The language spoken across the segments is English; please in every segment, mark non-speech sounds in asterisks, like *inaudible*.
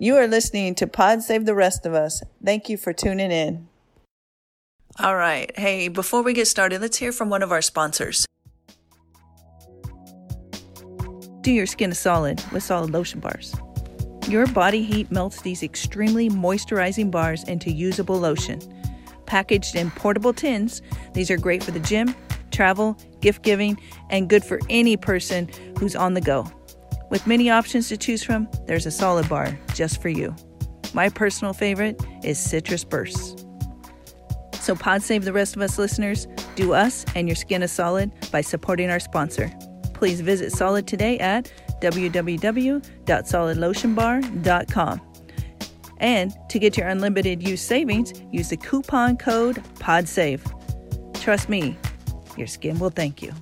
You are listening to Pod Save the Rest of Us. Thank you for tuning in. All right. Hey, before we get started, let's hear from one of our sponsors. Do your skin a solid with solid lotion bars. Your body heat melts these extremely moisturizing bars into usable lotion. Packaged in portable tins, these are great for the gym, travel, gift giving, and good for any person who's on the go. With many options to choose from, there's a solid bar just for you. My personal favorite is Citrus Bursts. So, Pod Save the rest of us listeners, do us and your skin a solid by supporting our sponsor. Please visit Solid today at www.solidlotionbar.com. And to get your unlimited use savings, use the coupon code PODSAVE. Trust me, your skin will thank you.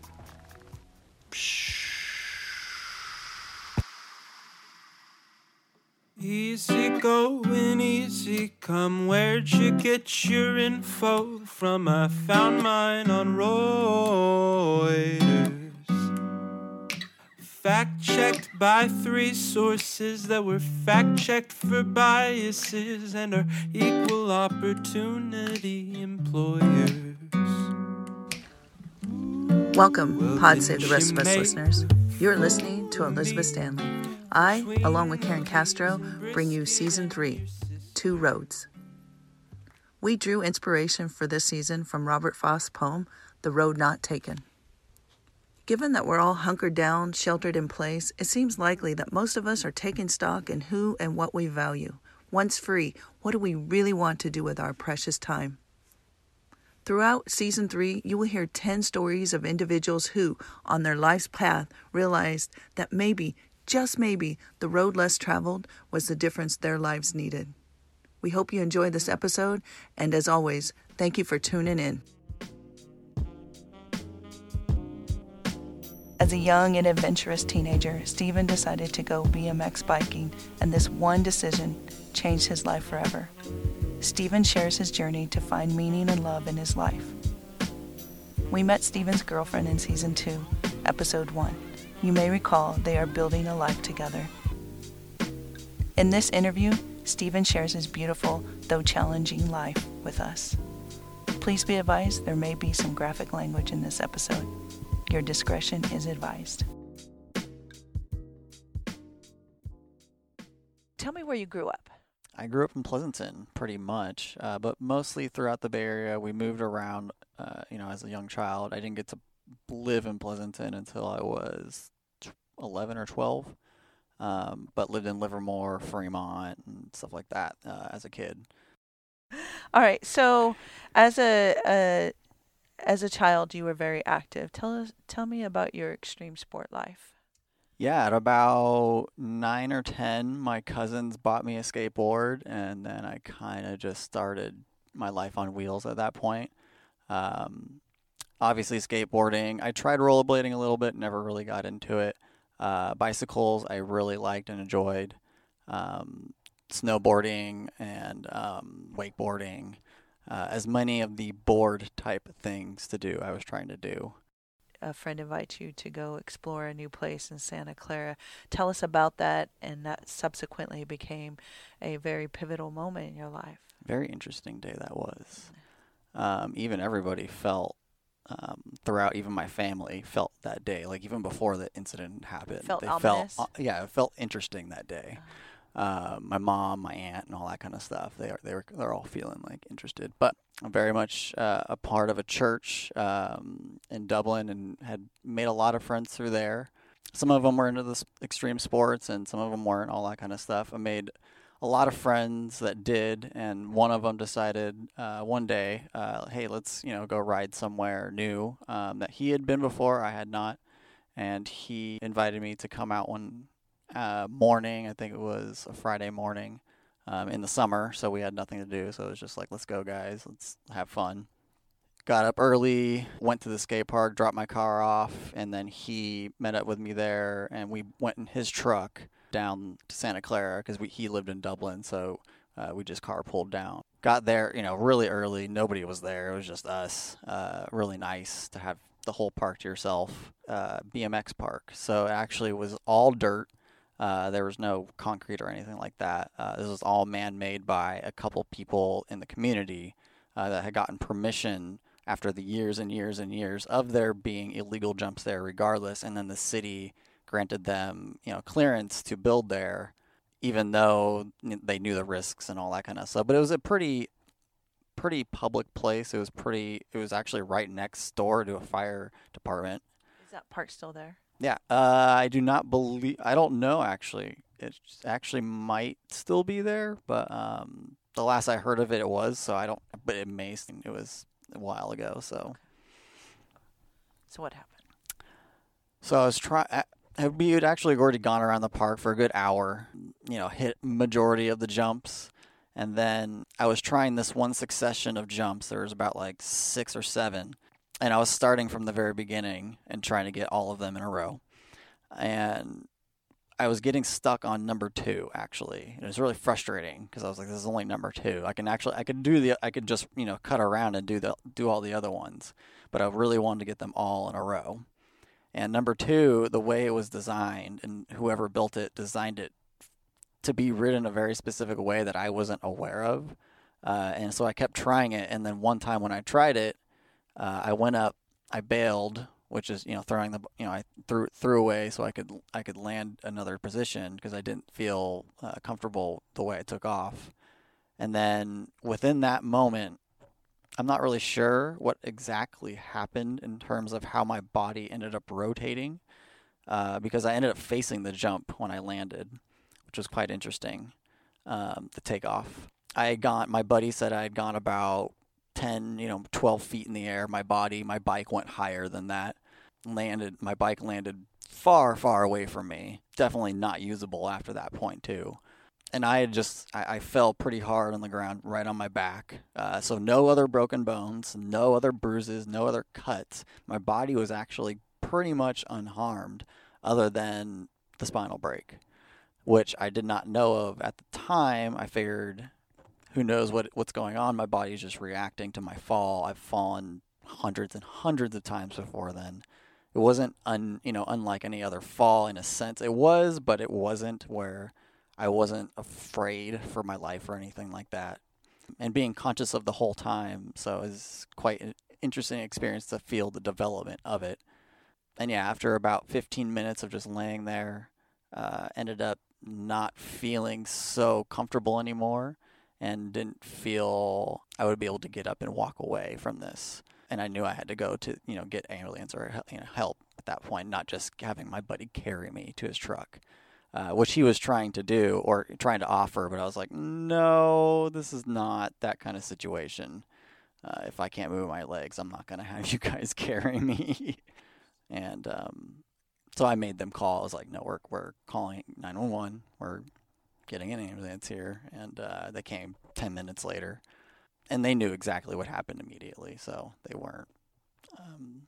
Easy going, easy come. Where'd you get your info from? I found mine on Reuters. Fact checked by three sources that were fact checked for biases and are equal opportunity employers. Welcome, Pod Save the rest of us listeners. You're listening to Elizabeth Stanley. I, along with Karen Castro, bring you season three Two Roads. We drew inspiration for this season from Robert Frost's poem, The Road Not Taken. Given that we're all hunkered down, sheltered in place, it seems likely that most of us are taking stock in who and what we value. Once free, what do we really want to do with our precious time? Throughout season three, you will hear 10 stories of individuals who, on their life's path, realized that maybe, just maybe, the road less traveled was the difference their lives needed. We hope you enjoy this episode, and as always, thank you for tuning in. As a young and adventurous teenager, Steven decided to go BMX biking, and this one decision changed his life forever. Steven shares his journey to find meaning and love in his life. We met Steven's girlfriend in season 2, episode 1. You may recall they are building a life together. In this interview, Stephen shares his beautiful, though challenging life with us. Please be advised there may be some graphic language in this episode. Your discretion is advised. Tell me where you grew up. I grew up in Pleasanton, pretty much, uh, but mostly throughout the Bay Area. We moved around, uh, you know, as a young child. I didn't get to live in Pleasanton until I was 11 or 12, um, but lived in Livermore, Fremont, and stuff like that uh, as a kid. All right. So, as a, a as a child, you were very active. Tell us, tell me about your extreme sport life. Yeah, at about nine or 10, my cousins bought me a skateboard, and then I kind of just started my life on wheels at that point. Um, obviously, skateboarding. I tried rollerblading a little bit, never really got into it. Uh, bicycles, I really liked and enjoyed. Um, snowboarding and um, wakeboarding, uh, as many of the board type things to do, I was trying to do. A friend invites you to go explore a new place in Santa Clara. Tell us about that, and that subsequently became a very pivotal moment in your life. Very interesting day that was. Um, even everybody felt um, throughout, even my family felt that day. Like even before the incident happened, Felt they ominous? felt uh, yeah, it felt interesting that day. Uh, my mom, my aunt, and all that kind of stuff. They are they were they're all feeling like interested, but I'm very much uh, a part of a church um, in Dublin and had made a lot of friends through there. Some of them were into the extreme sports, and some of them weren't. All that kind of stuff. I made a lot of friends that did, and one of them decided uh, one day, uh, hey, let's you know go ride somewhere new um, that he had been before. I had not, and he invited me to come out one uh, morning. I think it was a Friday morning um, in the summer, so we had nothing to do. So it was just like, let's go, guys, let's have fun. Got up early, went to the skate park, dropped my car off, and then he met up with me there, and we went in his truck down to Santa Clara because he lived in Dublin, so uh, we just carpooled down. Got there, you know, really early. Nobody was there. It was just us. Uh, really nice to have the whole park to yourself. Uh, BMX park. So it actually was all dirt. Uh, there was no concrete or anything like that. Uh, this was all man-made by a couple people in the community uh, that had gotten permission after the years and years and years of there being illegal jumps there, regardless. And then the city granted them, you know, clearance to build there, even though they knew the risks and all that kind of stuff. But it was a pretty, pretty public place. It was pretty. It was actually right next door to a fire department. Is that park still there? Yeah, uh, I do not believe. I don't know actually. It actually might still be there, but um, the last I heard of it, it was. So I don't. But it may. It was a while ago. So. So what happened? So I was trying. We had actually already gone around the park for a good hour. You know, hit majority of the jumps, and then I was trying this one succession of jumps. There was about like six or seven and I was starting from the very beginning and trying to get all of them in a row. And I was getting stuck on number two actually. It was really frustrating because I was like, "This is only number two. I can actually, I could do the, I could just, you know, cut around and do the, do all the other ones, but I really wanted to get them all in a row." And number two, the way it was designed, and whoever built it designed it to be ridden a very specific way that I wasn't aware of, uh, and so I kept trying it. And then one time when I tried it, uh, I went up, I bailed, which is you know throwing the you know I threw threw away so I could I could land another position because I didn't feel uh, comfortable the way I took off, and then within that moment, I'm not really sure what exactly happened in terms of how my body ended up rotating, uh, because I ended up facing the jump when I landed, which was quite interesting. Um, the takeoff. I had gone. My buddy said I had gone about 10, you know, 12 feet in the air. My body, my bike went higher than that. Landed, my bike landed far, far away from me. Definitely not usable after that point, too. And I had just, I, I fell pretty hard on the ground right on my back. Uh, so no other broken bones, no other bruises, no other cuts. My body was actually pretty much unharmed other than the spinal break, which I did not know of at the time. I figured who knows what what's going on. My body's just reacting to my fall. I've fallen hundreds and hundreds of times before then. It wasn't un, you know unlike any other fall in a sense. It was, but it wasn't where I wasn't afraid for my life or anything like that. And being conscious of the whole time, so it was quite an interesting experience to feel the development of it. And yeah, after about 15 minutes of just laying there, uh, ended up not feeling so comfortable anymore and didn't feel I would be able to get up and walk away from this. And I knew I had to go to, you know, get ambulance or you know, help at that point, not just having my buddy carry me to his truck, uh, which he was trying to do or trying to offer. But I was like, no, this is not that kind of situation. Uh, if I can't move my legs, I'm not going to have *laughs* you guys carry me. and um, so I made them call. I was like, no, we're, we're calling 911. We're getting an ambulance here, and uh, they came ten minutes later, and they knew exactly what happened immediately. So they weren't um,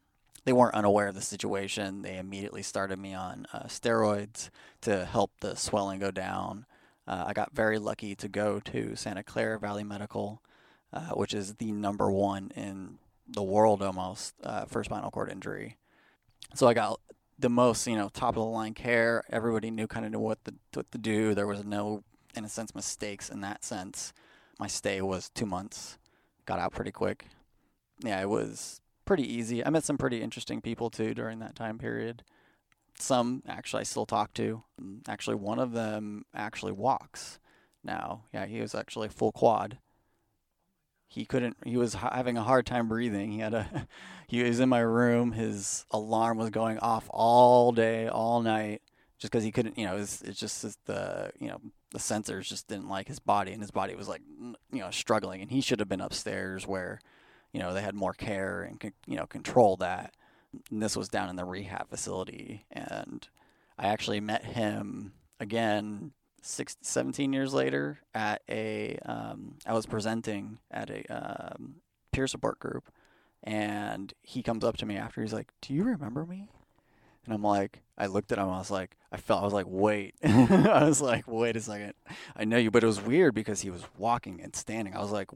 they weren't unaware of the situation. They immediately started me on uh, steroids to help the swelling go down. Uh, I got very lucky to go to Santa Clara Valley Medical, uh, which is the number one in the world almost uh, for spinal cord injury. So I got the most you know top of the line care. Everybody knew kind of knew what to what to do. There was no in a sense mistakes in that sense. My stay was two months. Got out pretty quick. Yeah, it was pretty easy. I met some pretty interesting people too during that time period. Some actually I still talk to. Actually, one of them actually walks now. Yeah, he was actually full quad he couldn't he was having a hard time breathing he had a *laughs* he was in my room his alarm was going off all day all night just because he couldn't you know it's it's just the you know the sensors just didn't like his body and his body was like you know struggling and he should have been upstairs where you know they had more care and you know control that. And this was down in the rehab facility and i actually met him again six, 17 years later at a um, I was presenting at a um, peer support group and he comes up to me after he's like do you remember me? And I'm like I looked at him I was like I felt I was like wait. *laughs* I was like wait a second. I know you but it was weird because he was walking and standing. I was like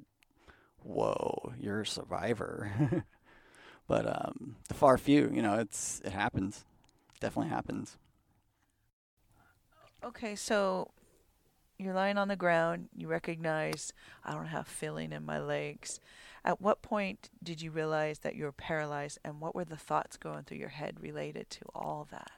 whoa you're a survivor *laughs* but um the far few you know it's it happens definitely happens Okay, so you're lying on the ground. You recognize I don't have feeling in my legs. At what point did you realize that you were paralyzed, and what were the thoughts going through your head related to all that?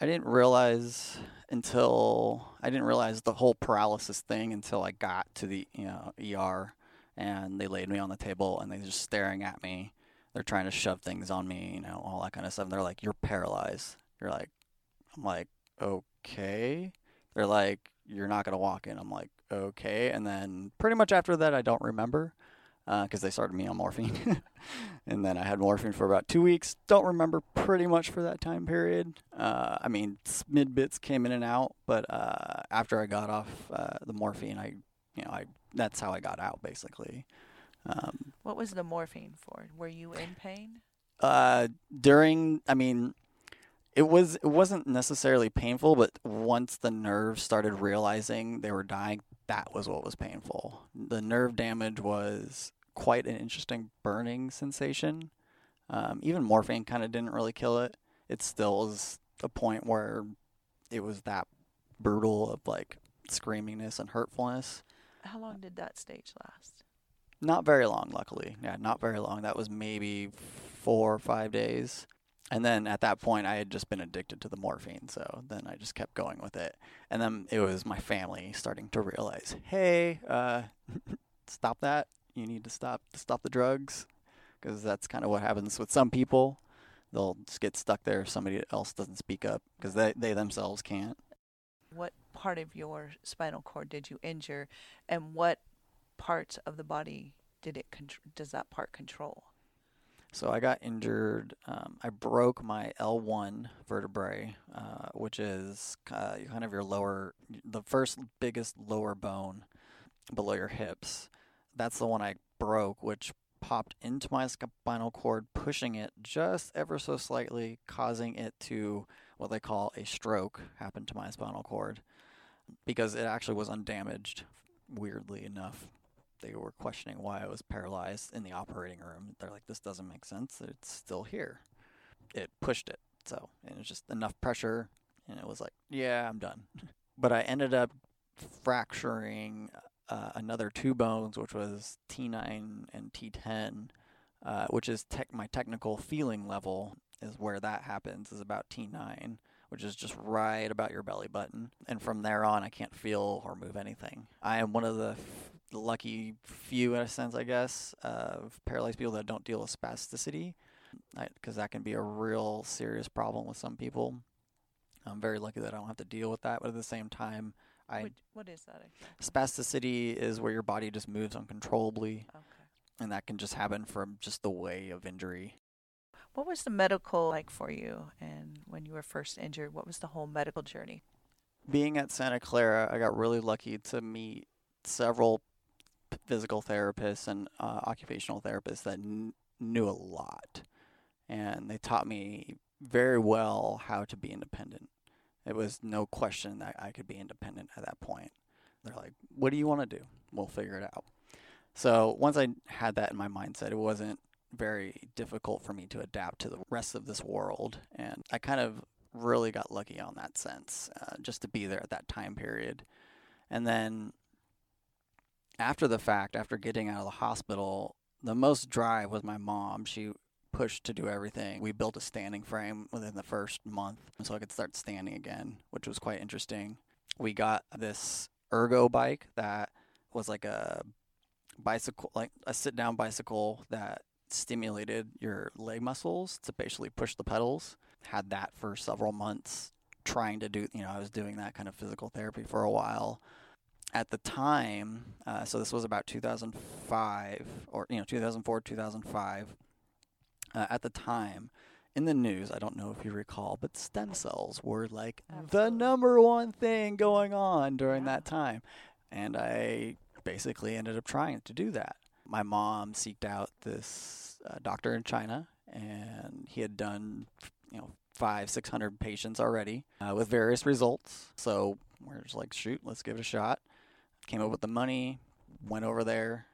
I didn't realize until I didn't realize the whole paralysis thing until I got to the you know ER and they laid me on the table and they're just staring at me. They're trying to shove things on me, you know, all that kind of stuff. And they're like, "You're paralyzed." You're like, I'm like, okay. They're like, you're not gonna walk in. I'm like, okay. And then pretty much after that, I don't remember because uh, they started me on morphine. *laughs* and then I had morphine for about two weeks. Don't remember pretty much for that time period. Uh, I mean, mid bits came in and out, but uh, after I got off uh, the morphine, I, you know, I that's how I got out basically. Um, what was the morphine for? Were you in pain? Uh, during, I mean, it was it wasn't necessarily painful, but once the nerves started realizing they were dying, that was what was painful. The nerve damage was quite an interesting burning sensation. Um, even morphine kind of didn't really kill it. It still was a point where it was that brutal of like screamingness and hurtfulness. How long did that stage last? Not very long, luckily. Yeah, not very long. That was maybe four or five days. And then at that point, I had just been addicted to the morphine. So then I just kept going with it. And then it was my family starting to realize, hey, uh, *laughs* stop that. You need to stop stop the drugs, because that's kind of what happens with some people. They'll just get stuck there if somebody else doesn't speak up because they, they themselves can't. What part of your spinal cord did you injure, and what parts of the body did it con- does that part control? So I got injured. Um, I broke my L1 vertebrae, uh, which is uh, kind of your lower, the first biggest lower bone below your hips. That's the one I broke, which popped into my spinal cord, pushing it just ever so slightly, causing it to what they call a stroke happen to my spinal cord because it actually was undamaged, weirdly enough they were questioning why I was paralyzed in the operating room. They're like, this doesn't make sense. It's still here. It pushed it. So, and it was just enough pressure. And it was like, yeah, I'm done. *laughs* but I ended up fracturing uh, another two bones, which was T9 and T10, uh, which is tech my technical feeling level is where that happens, is about T9 which is just right about your belly button. And from there on, I can't feel or move anything. I am one of the lucky few, in a sense, I guess, of paralyzed people that don't deal with spasticity, because that can be a real serious problem with some people. I'm very lucky that I don't have to deal with that, but at the same time, I what, what is that exactly? Spasticity is where your body just moves uncontrollably, okay. and that can just happen from just the way of injury. What was the medical like for you, and when you were first injured? What was the whole medical journey? Being at Santa Clara, I got really lucky to meet several physical therapists and uh, occupational therapists that kn- knew a lot, and they taught me very well how to be independent. It was no question that I could be independent at that point. They're like, "What do you want to do? We'll figure it out." So once I had that in my mindset, it wasn't very difficult for me to adapt to the rest of this world, and I kind of really got lucky on that sense, uh, just to be there at that time period. And then after the fact, after getting out of the hospital, the most drive was my mom. She pushed to do everything. We built a standing frame within the first month so I could start standing again, which was quite interesting. We got this ergo bike that was like a bicycle, like a sit down bicycle that stimulated your leg muscles to basically push the pedals. Had that for several months, trying to do, you know, I was doing that kind of physical therapy for a while at the time, uh, so this was about 2005 or you know 2004, 2005. Uh, at the time, in the news, I don't know if you recall, but stem cells were like Absolutely. the number one thing going on during yeah. that time, and I basically ended up trying to do that. My mom seeked out this uh, doctor in China, and he had done you know five, six hundred patients already uh, with various results. So we're just like, shoot, let's give it a shot came up with the money, went over there.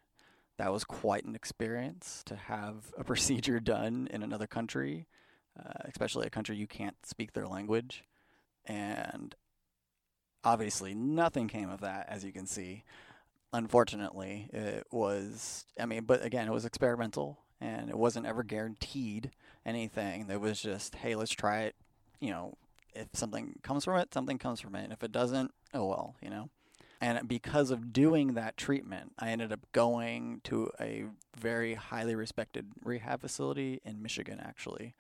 That was quite an experience to have a *laughs* procedure done in another country, uh, especially a country you can't speak their language. And obviously nothing came of that, as you can see. Unfortunately, it was. I mean, but again, it was experimental, and it wasn't ever guaranteed anything. It was just, hey, let's try it. You know, if something comes from it, something comes from it. And if it doesn't, oh well, you know. And because of doing that treatment, I ended up going to a very highly respected rehab facility in Michigan, actually.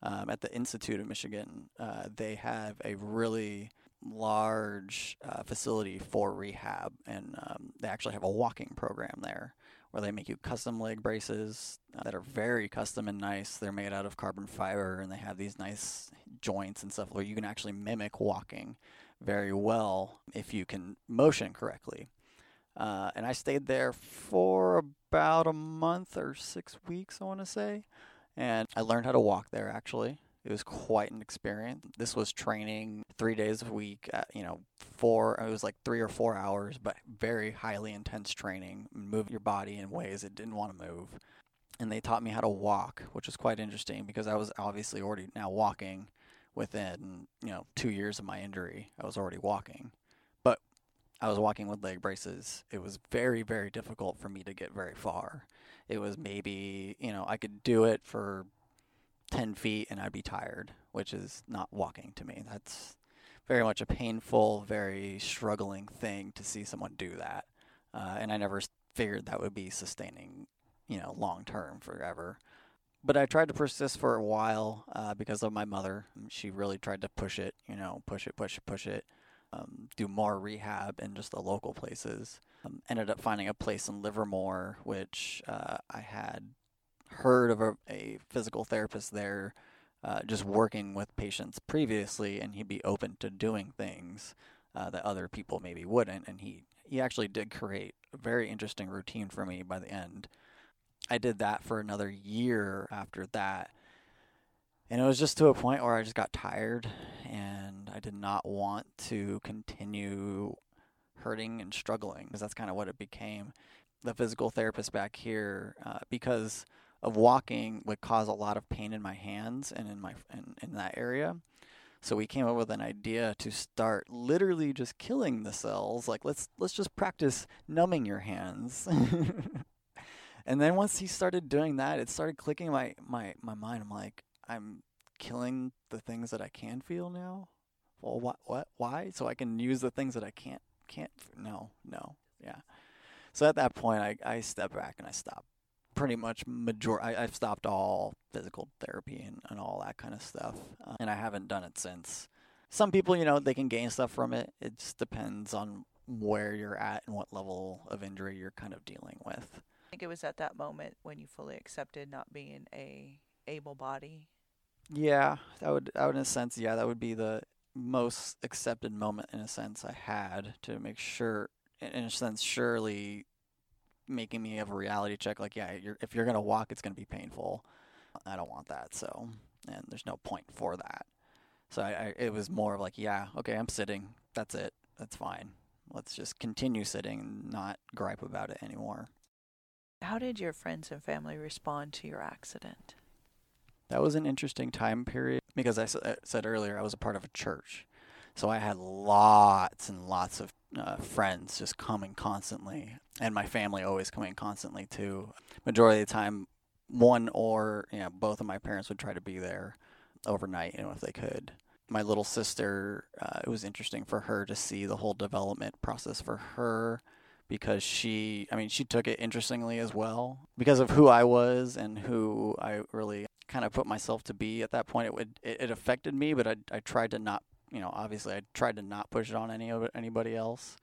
Um, at the Institute of Michigan, uh, they have a really large uh, facility for rehab, and um, they actually have a walking program there where they make you custom leg braces that are very custom and nice. They're made out of carbon fiber, and they have these nice joints and stuff where you can actually mimic walking very well if you can motion correctly. Uh, and I stayed there for about a month or six weeks, I want to say. And I learned how to walk there actually. It was quite an experience. This was training three days a week, at, you know, four, it was like three or four hours, but very highly intense training. Move your body in ways it didn't want to move. And they taught me how to walk, which was quite interesting because I was obviously already now walking within, you know, two years of my injury. I was already walking. But I was walking with leg braces. It was very, very difficult for me to get very far it was maybe you know I could do it for ten feet and I'd be tired, which is not walking to me. That's very much a painful, very struggling thing to see someone do that, uh, and I never figured that would be sustaining, you know, long term forever. But I tried to persist for a while uh, because of my mother. She really tried to push it, you know, push it, push it, push it, um, do more rehab in just the local places. Um, ended up finding a place in Livermore, which uh, I had heard of a, a physical therapist there uh, just working with patients previously, and he'd be open to doing things uh, that other people maybe wouldn't. And he, he actually did create a very interesting routine for me by the end. I did that for another year after that. And it was just to a point where I just got tired and I did not want to continue hurting and struggling because that's kind of what it became. The physical therapist back here, uh, because of walking, would cause a lot of pain in my hands and in my in, in that area. So we came up with an idea to start literally just killing the cells. Like let's let's just practice numbing your hands. *laughs* and then once he started doing that, it started clicking my my my mind. I'm like, I'm killing the things that I can feel now. Well, what what why? So I can use the things that I can't can't no no yeah so at that point i i step back and i stopped pretty much major I, i've stopped all physical therapy and, and all that kind of stuff uh, and i haven't done it since. Some people you know they can gain stuff from it. It just depends on where you're at and what level of injury you're kind of dealing with. I think it was at that moment when you fully accepted not being a able body. Yeah that would that would in a sense yeah that would be the most accepted moment in a sense I had to make sure in a sense surely making me have a reality check like yeah you're, if you're gonna walk it's gonna be painful. I don't want that so and there's no point for that. So I, I it was more of like yeah okay I'm sitting. That's it. That's fine. Let's just continue sitting and not gripe about it anymore. How did your friends and family respond to your accident? That was an interesting time period because I said earlier I was a part of a church. So I had lots and lots of uh, friends just coming constantly, and my family always coming constantly too. Majority of the time, one or you know, both of my parents would try to be there overnight, you know, if they could. My little sister, uh, it was interesting for her to see the whole development process for her because she, I mean, she took it interestingly as well because of who I was and who I really kind of put myself to be at that point. It would it, it affected me, but I I tried to not you know obviously I tried to not push it on any of anybody else.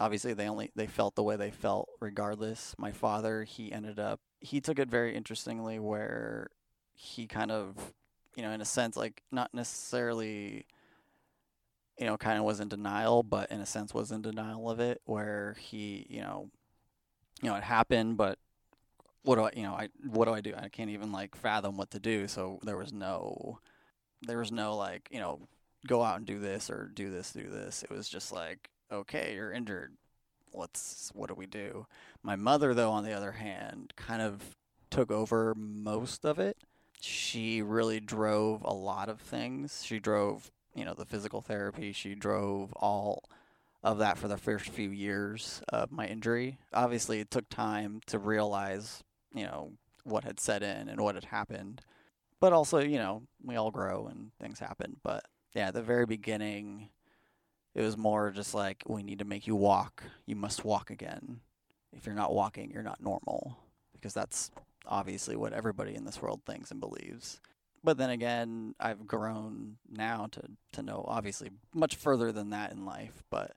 Obviously, they only they felt the way they felt regardless. My father, he ended up he took it very interestingly where he kind of you know in a sense like not necessarily you know kind of was in denial but in a sense was in denial of it where he you know you know it happened but what do I, you know, I what do I do? I can't even like fathom what to do. So there was no, there was no like, you know, go out and do this or do this, do this. It was just like, okay, you're injured. Let's, what do we do? My mother, though, on the other hand, kind of took over most of it. She really drove a lot of things. She drove, you know, the physical therapy. She drove all of that for the first few years of my injury. Obviously, it took time to realize, you know, what had set in and what had happened. But also, you know, we all grow and things happen. But yeah, at the very beginning, it was more just like, we need to make you walk. You must walk again. If you're not walking, you're not normal. Because that's obviously what everybody in this world thinks and believes. But then again, I've grown now to, to know obviously much further than that in life. But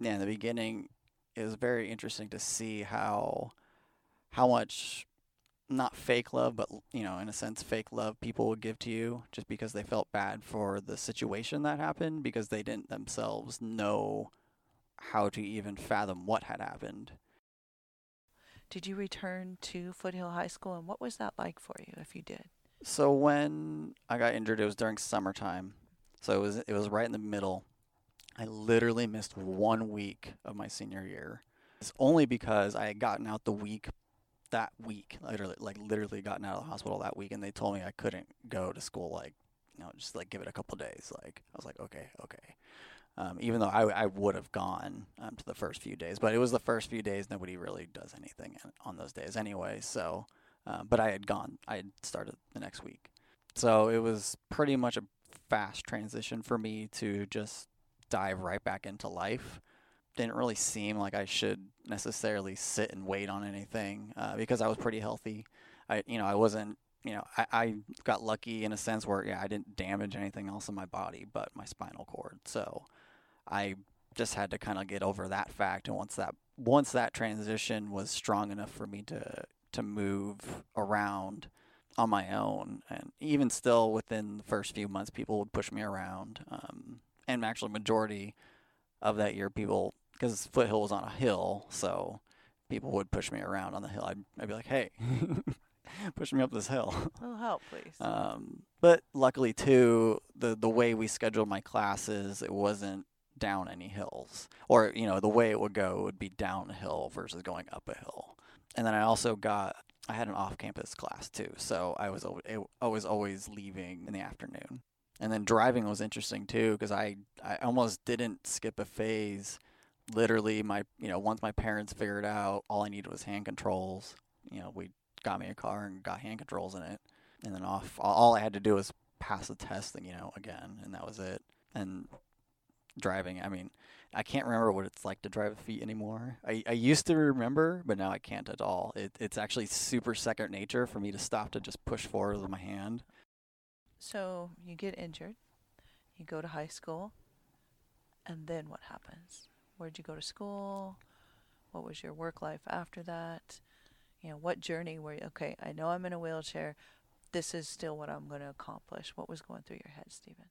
yeah, in the beginning, it was very interesting to see how how much not fake love, but you know, in a sense, fake love people would give to you just because they felt bad for the situation that happened because they didn't themselves know how to even fathom what had happened. Did you return to Foothill High School, and what was that like for you if you did? So when I got injured, it was during summertime, so it was it was right in the middle. I literally missed one week of my senior year. It's only because I had gotten out the week that week, literally, like literally gotten out of the hospital that week, and they told me I couldn't go to school. Like, you know, just like give it a couple days. Like, I was like, okay, okay. Um, even though I, I would have gone um, to the first few days, but it was the first few days. Nobody really does anything on those days anyway. So, uh, but I had gone. I had started the next week, so it was pretty much a fast transition for me to just dive right back into life. Didn't really seem like I should necessarily sit and wait on anything uh, because I was pretty healthy. I, you know, I wasn't. You know, I, I got lucky in a sense where yeah, I didn't damage anything else in my body, but my spinal cord. So, I just had to kind of get over that fact. And once that once that transition was strong enough for me to to move around on my own, and even still within the first few months, people would push me around. Um, and actually, majority of that year, people because Foothill was on a hill, so people would push me around on the hill. I'd, I'd be like, "Hey, *laughs* *laughs* push me up this hill." A little help, please. Um, but luckily, too, the the way we scheduled my classes, it wasn't down any hills, or you know, the way it would go would be downhill versus going up a hill. And then I also got I had an off-campus class too, so I was I was always leaving in the afternoon. And then driving was interesting too because I I almost didn't skip a phase. Literally, my you know once my parents figured out all I needed was hand controls. You know, we got me a car and got hand controls in it, and then off. All I had to do was pass the test, you know, again, and that was it. And driving, I mean, I can't remember what it's like to drive a feet anymore. I, I used to remember, but now I can't at all. It, it's actually super second nature for me to stop to just push forward with my hand. So you get injured, you go to high school, and then what happens? Where'd you go to school? What was your work life after that? You know, what journey were you? Okay, I know I'm in a wheelchair. This is still what I'm going to accomplish. What was going through your head, Stephen?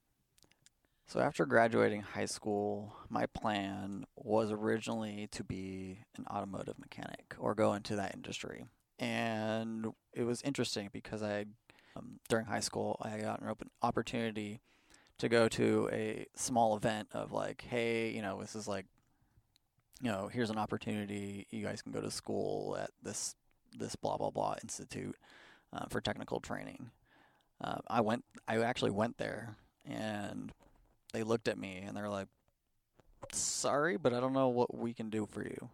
So after graduating high school, my plan was originally to be an automotive mechanic or go into that industry. And it was interesting because I, um, during high school, I got an open opportunity to go to a small event of like, hey, you know, this is like, you know, here's an opportunity. You guys can go to school at this this blah blah blah institute uh, for technical training. Uh, I went. I actually went there, and they looked at me and they're like, "Sorry, but I don't know what we can do for you."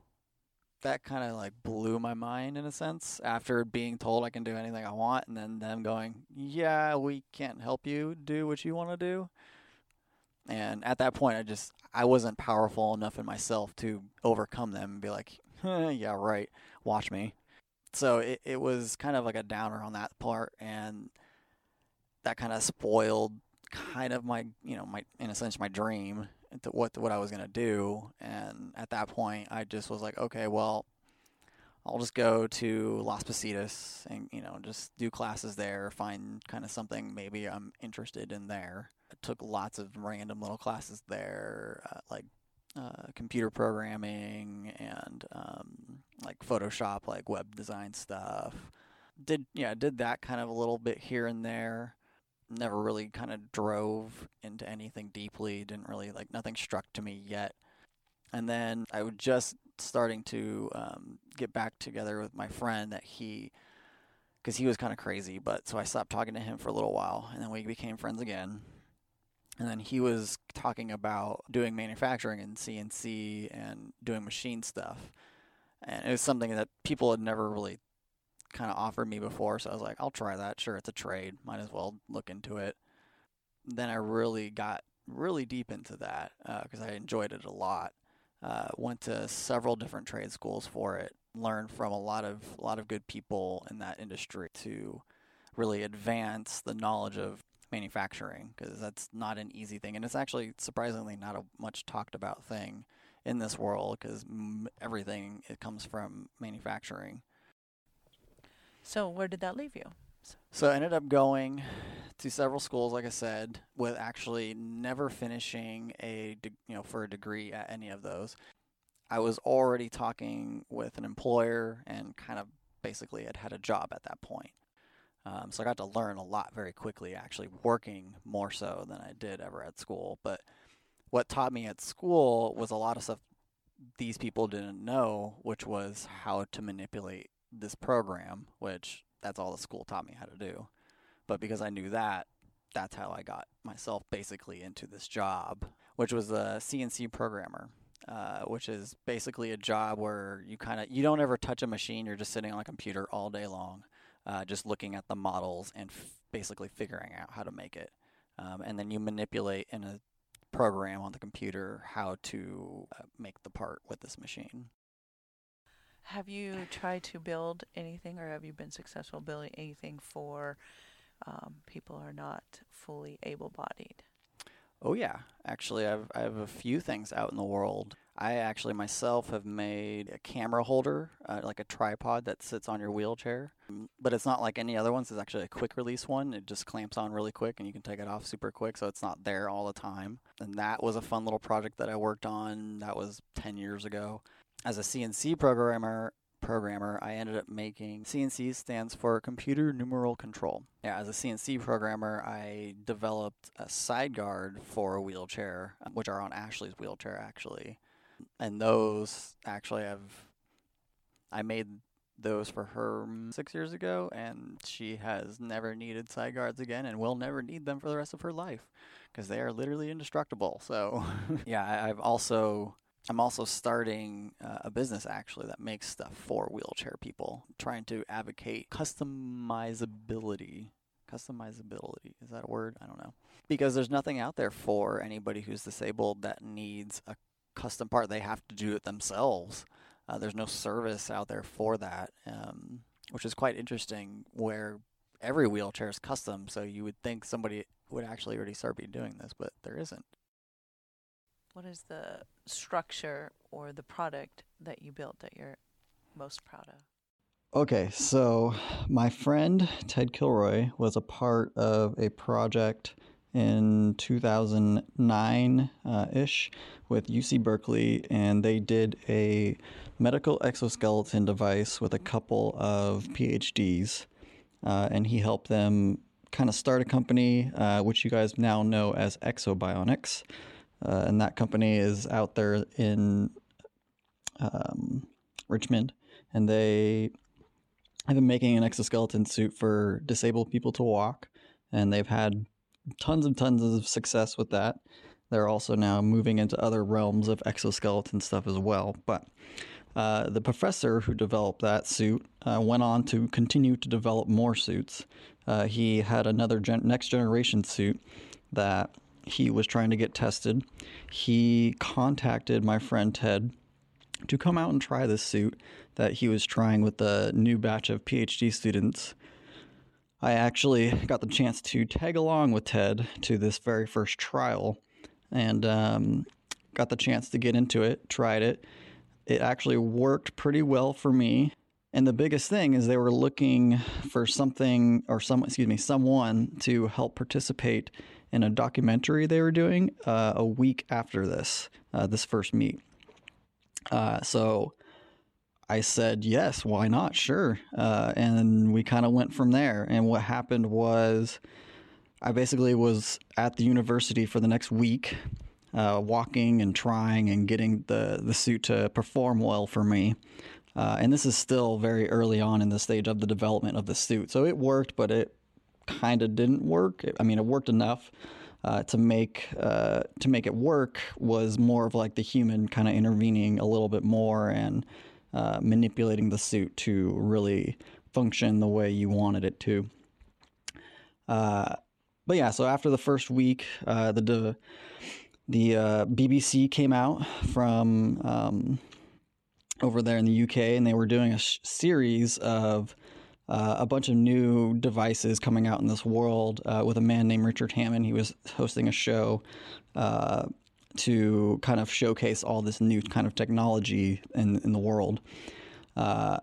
That kind of like blew my mind in a sense after being told I can do anything I want and then them going, "Yeah, we can't help you do what you want to do." And at that point, I just I wasn't powerful enough in myself to overcome them and be like, eh, "Yeah, right. Watch me." So it it was kind of like a downer on that part and that kind of spoiled kind of my you know my in a sense my dream what what I was gonna do. And at that point, I just was like, okay, well, I'll just go to Las Positas and you know just do classes there, find kind of something maybe I'm interested in there. Took lots of random little classes there, uh, like uh, computer programming and um, like Photoshop, like web design stuff. Did yeah, did that kind of a little bit here and there never really kind of drove into anything deeply. Didn't really like nothing struck to me yet. And then I was just starting to um, get back together with my friend that he, because he was kind of crazy. But so I stopped talking to him for a little while, and then we became friends again. And then he was talking about doing manufacturing in CNC and doing machine stuff. And it was something that people had never really kind of offered me before. So I was like, I'll try that. Sure, it's a trade. Might as well look into it. Then I really got really deep into that because uh, I enjoyed it a lot. Uh, went to several different trade schools for it. Learned from a lot of a lot of good people in that industry to really advance the knowledge of manufacturing because that's not an easy thing, and it's actually surprisingly not a much talked about thing in this world because m- everything it comes from manufacturing. So where did that leave you? So I ended up going to several schools, like I said, with actually never finishing a de- you know for a degree at any of those. I was already talking with an employer and kind of basically had had a job at that point. Um, so I got to learn a lot very quickly, actually working more so than I did ever at school. But what taught me at school was a lot of stuff these people didn't know, which was how to manipulate this program, which that's all the school taught me how to do. But because I knew that, that's how I got myself basically into this job, which was a CNC programmer. Uh, which is basically a job where you kind of you don't ever touch a machine. You're just sitting on a computer all day long, uh, just looking at the models and f- basically figuring out how to make it. Um, and then you manipulate in a program on the computer how to uh, make the part with this machine. Have you tried to build anything, or have you been successful building anything for um, people who are not fully able-bodied? Oh yeah, actually, I've I have a few things out in the world. I actually myself have made a camera holder, uh, like a tripod that sits on your wheelchair, but it's not like any other ones. It's actually a quick release one. It just clamps on really quick, and you can take it off super quick, so it's not there all the time. And that was a fun little project that I worked on. That was ten years ago as a CNC programmer, programmer, I ended up making CNC stands for computer numeral control. Yeah, as a CNC programmer, I developed a side guard for a wheelchair, um, which are on Ashley's wheelchair actually. And those actually have I made those for her six years ago, and she has never needed side guards again, and will never need them for the rest of her life because they are literally indestructible. So, *laughs* yeah, I've also I'm also starting uh, a business actually that makes stuff for wheelchair people, trying to advocate customizability. Customizability, is that a word? I don't know. Because there's nothing out there for anybody who's disabled that needs a custom part. They have to do it themselves. Uh, there's no service out there for that, um, which is quite interesting. Where every wheelchair is custom, so you would think somebody would actually already start be doing this, but there isn't. What is the structure or the product that you built that you're most proud of? Okay, so my friend Ted Kilroy was a part of a project in 2009 uh, ish with UC Berkeley, and they did a medical exoskeleton device with a couple of PhDs. Uh, and he helped them kind of start a company, uh, which you guys now know as Ekso Bionics. Uh, and that company is out there in um, Richmond, and they have been making an exoskeleton suit for disabled people to walk, and they've had tons and tons of success with that. They're also now moving into other realms of exoskeleton stuff as well. But uh, the professor who developed that suit uh, went on to continue to develop more suits. Uh, he had another gen- next generation suit that he was trying to get tested, he contacted my friend Ted to come out and try this suit that he was trying with the new batch of PhD students. I actually got the chance to tag along with Ted to this very first trial and um, got the chance to get into it, tried it. It actually worked pretty well for me. And the biggest thing is they were looking for something or some excuse me, someone to help participate in a documentary they were doing uh, a week after this, uh, this first meet. Uh, so I said, yes, why not? Sure. Uh, and we kind of went from there. And what happened was I basically was at the university for the next week. Uh, walking and trying and getting the, the suit to perform well for me. Uh, and this is still very early on in the stage of the development of the suit. So it worked, but it kind of didn't work. I mean, it worked enough, uh, to make uh, to make it work was more of like the human kind of intervening a little bit more and uh, manipulating the suit to really function the way you wanted it to. Uh, but yeah, so after the first week, uh, the the, uh, BBC came out from um, over there in the UK, and they were doing a sh- series of uh, a bunch of new devices coming out in this world uh, with a man named Richard Hammond. He was hosting a show uh, to kind of showcase all this new kind of technology in, in the world. Uh,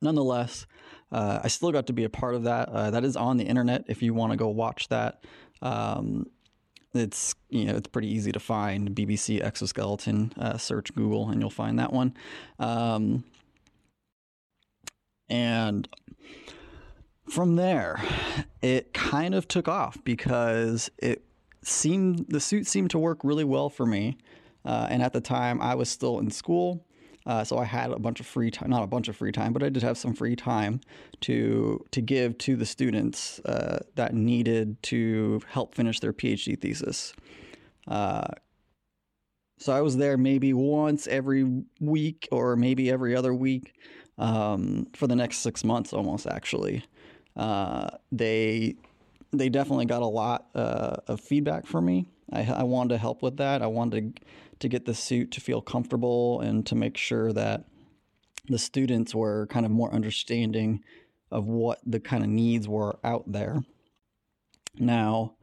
nonetheless, uh, I still got to be a part of that. Uh, that is on the internet if you want to go watch that. Um, it's you know it's pretty easy to find BBC exoskeleton. Uh, search Google and you'll find that one. Um, and from there, it kind of took off because it seemed the suit seemed to work really well for me. Uh, and at the time, I was still in school. Uh, so I had a bunch of free time, not a bunch of free time, but I did have some free time to to give to the students uh, that needed to help finish their PhD thesis. Uh, so I was there maybe once every week or maybe every other week um, for the next six months, almost actually. Uh, they they definitely got a lot uh, of feedback from me. I, I wanted to help with that. I wanted to to get the suit to feel comfortable and to make sure that the students were kind of more understanding of what the kind of needs were out there. Now,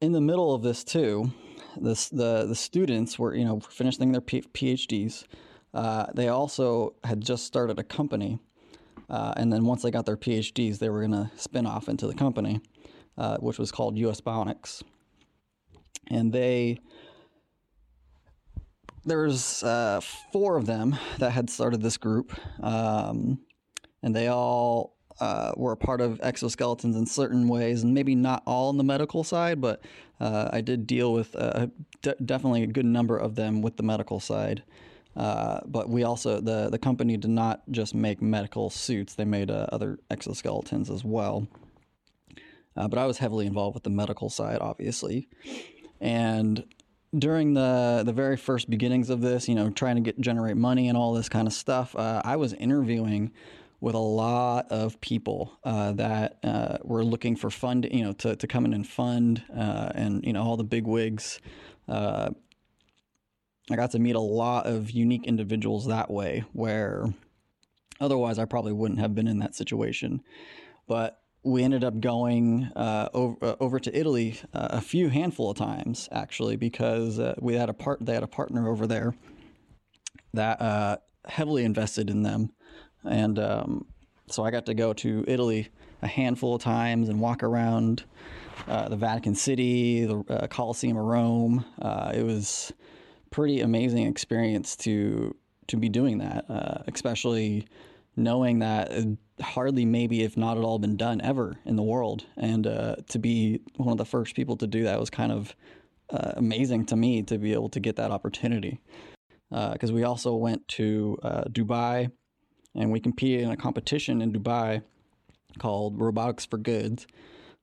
in the middle of this too, this the the students were you know finishing their PhDs. Uh, they also had just started a company, uh, and then once they got their PhDs, they were going to spin off into the company, uh, which was called US Bionics, and they there's uh, four of them that had started this group, um, and they all uh, were a part of exoskeletons in certain ways, and maybe not all on the medical side, but uh, I did deal with uh, d- definitely a good number of them with the medical side. Uh, but we also the the company did not just make medical suits; they made uh, other exoskeletons as well. but I was heavily involved with the medical side, obviously, and during the the very first beginnings of this, you know, trying to get generate money and all this kind of stuff, uh, I was interviewing with a lot of people uh, that uh, were looking for fund, you know, to, to come in and fund, uh, and you know, all the big wigs. Uh, I got to meet a lot of unique individuals that way, where otherwise I probably wouldn't have been in that situation. But we ended up going uh, over, uh, over to Italy uh, a few handful of times actually because uh, we had a part they had a partner over there that uh, heavily invested in them, and um, so I got to go to Italy a handful of times and walk around uh, the Vatican City, the Colosseum of Rome. it was pretty amazing experience to to be doing that, especially knowing that hardly maybe if not at all been done ever in the world. And uh, to be one of the first people to do that was kind of uh, amazing to me to be able to get that opportunity. Because uh, we also went to uh, dubai and we competed in a competition in dubai called robotics for goods.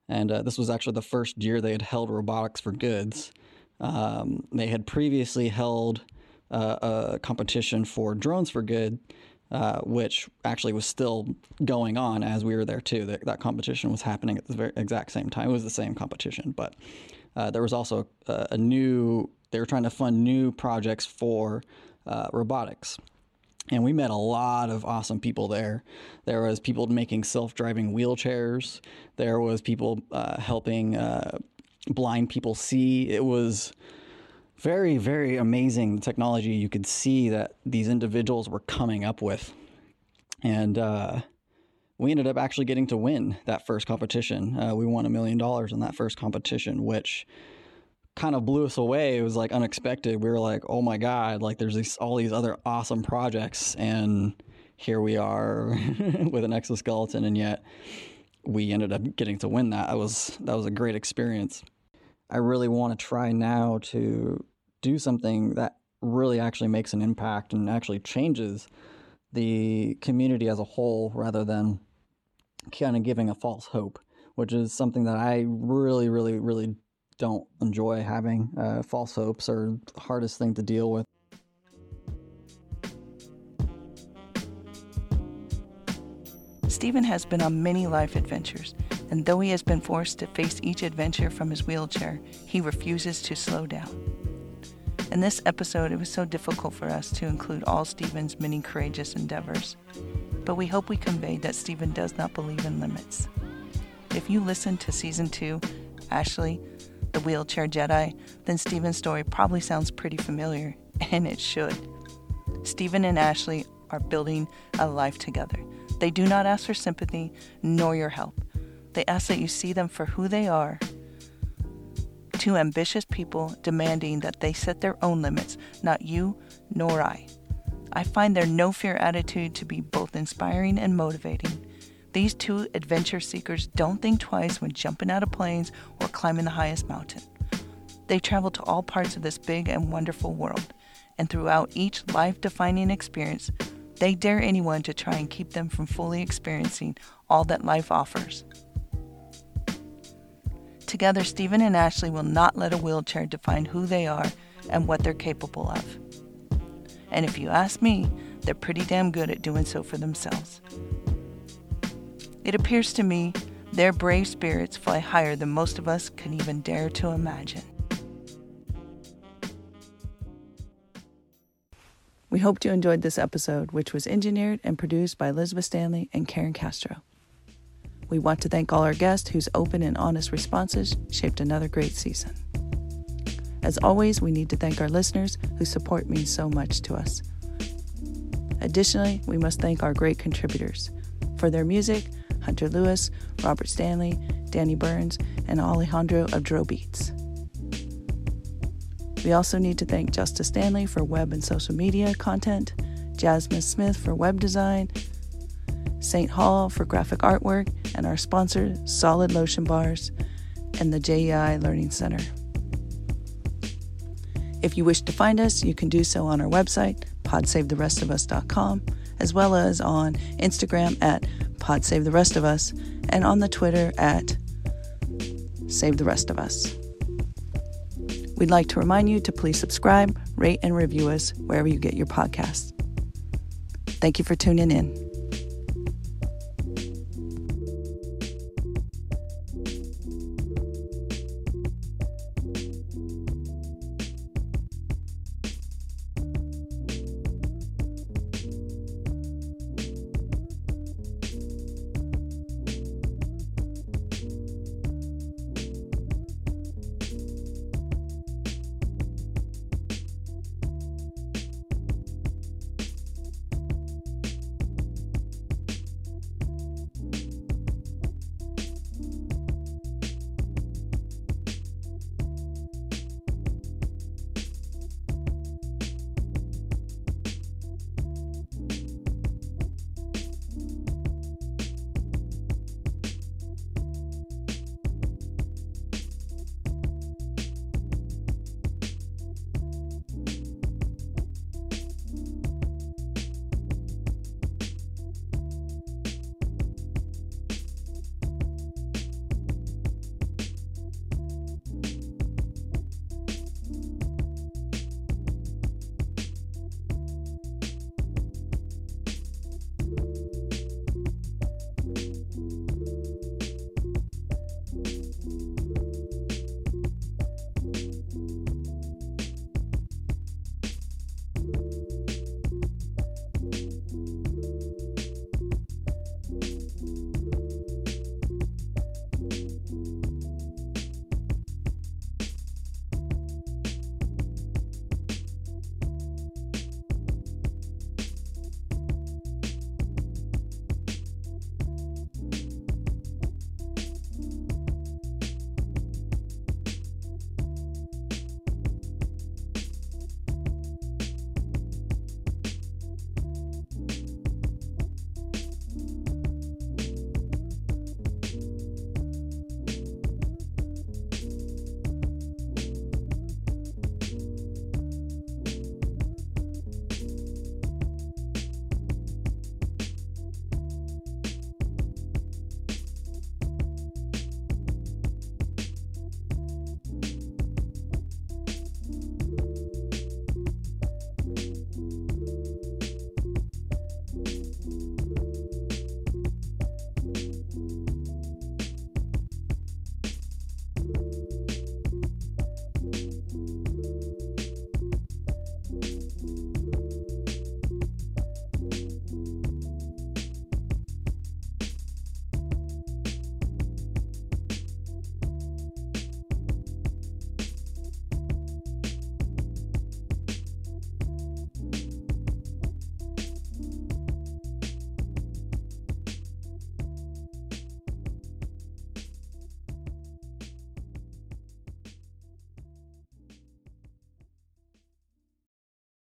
And uh, this was actually the first year they had held robotics for goods. Um, they had previously held uh, a competition for drones for good uh, which actually was still going on as we were there too. That, that competition was happening at the very exact same time. It was the same competition, but uh, there was also a, a, new. They were trying to fund new projects for uh, robotics, and we met a lot of awesome people there. There was people making self-driving wheelchairs. There was people uh, helping uh, blind people see. It was very, very amazing technology you could see that these individuals were coming up with. And uh, we ended up actually getting to win that first competition. Uh, we won a million dollars in that first competition, which kind of blew us away. It was like unexpected. We were like, oh my God, like there's these, all these other awesome projects. And here we are *laughs* with an exoskeleton. And yet we ended up getting to win that. That was, that was a great experience. I really want to try now to do something that really actually makes an impact and actually changes the community as a whole rather than kind of giving a false hope which is something that I really, really, really don't enjoy having. Uh, false hopes are the hardest thing to deal with. Stephen has been on many life adventures, and though he has been forced to face each adventure from his wheelchair, he refuses to slow down. In this episode, it was so difficult for us to include all Stephen's many courageous endeavors, but we hope we conveyed that Stephen does not believe in limits. If you listen to season two, Ashley, the wheelchair Jedi, then Stephen's story probably sounds pretty familiar, *laughs* and it should. Stephen and Ashley are building a life together. They do not ask for sympathy nor your help. They ask that you see them for who they are. Two ambitious people demanding that they set their own limits, not you nor I. I find their no fear attitude to be both inspiring and motivating. These two adventure seekers don't think twice when jumping out of planes or climbing the highest mountain. They travel to all parts of this big and wonderful world, and throughout each life defining experience, they dare anyone to try and keep them from fully experiencing all that life offers. Together, Stephen and Ashley will not let a wheelchair define who they are and what they're capable of. And if you ask me, they're pretty damn good at doing so for themselves. It appears to me their brave spirits fly higher than most of us can even dare to imagine. We hope you enjoyed this episode, which was engineered and produced by Elizabeth Stanley and Karen Castro. We want to thank all our guests whose open and honest responses shaped another great season. As always, we need to thank our listeners whose support means so much to us. Additionally, we must thank our great contributors. For their music, Hunter Lewis, Robert Stanley, Danny Burns, and Alejandro of Dro Beats. We also need to thank Justice Stanley for web and social media content, Jasmine Smith for web design, St. Hall for graphic artwork, and our sponsor, Solid Lotion Bars, and the JEI Learning Center. If you wish to find us, you can do so on our website, podsavetherestofus.com, as well as on Instagram at podsavetherestofus, and on the Twitter at Save the Rest of Us. We'd like to remind you to please subscribe, rate, and review us wherever you get your podcasts. Thank you for tuning in.